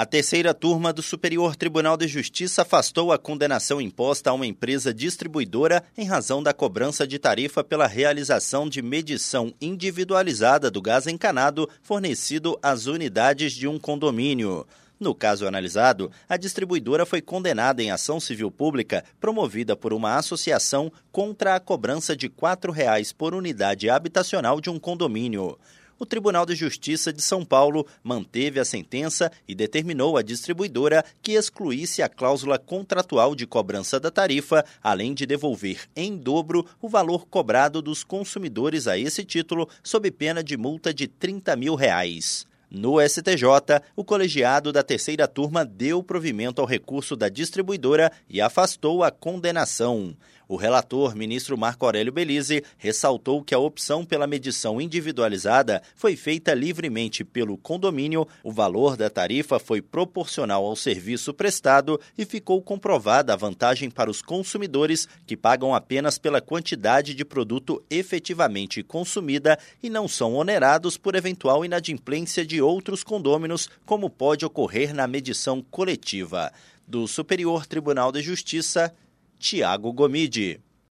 A terceira turma do Superior Tribunal de Justiça afastou a condenação imposta a uma empresa distribuidora em razão da cobrança de tarifa pela realização de medição individualizada do gás encanado fornecido às unidades de um condomínio. No caso analisado, a distribuidora foi condenada em ação civil pública promovida por uma associação contra a cobrança de R$ 4,00 por unidade habitacional de um condomínio o Tribunal de Justiça de São Paulo manteve a sentença e determinou à distribuidora que excluísse a cláusula contratual de cobrança da tarifa, além de devolver em dobro o valor cobrado dos consumidores a esse título, sob pena de multa de 30 mil reais. No STJ, o colegiado da terceira turma deu provimento ao recurso da distribuidora e afastou a condenação. O relator, ministro Marco Aurélio Belize, ressaltou que a opção pela medição individualizada foi feita livremente pelo condomínio, o valor da tarifa foi proporcional ao serviço prestado e ficou comprovada a vantagem para os consumidores que pagam apenas pela quantidade de produto efetivamente consumida e não são onerados por eventual inadimplência de outros condôminos, como pode ocorrer na medição coletiva. Do Superior Tribunal de Justiça, Tiago Gomide.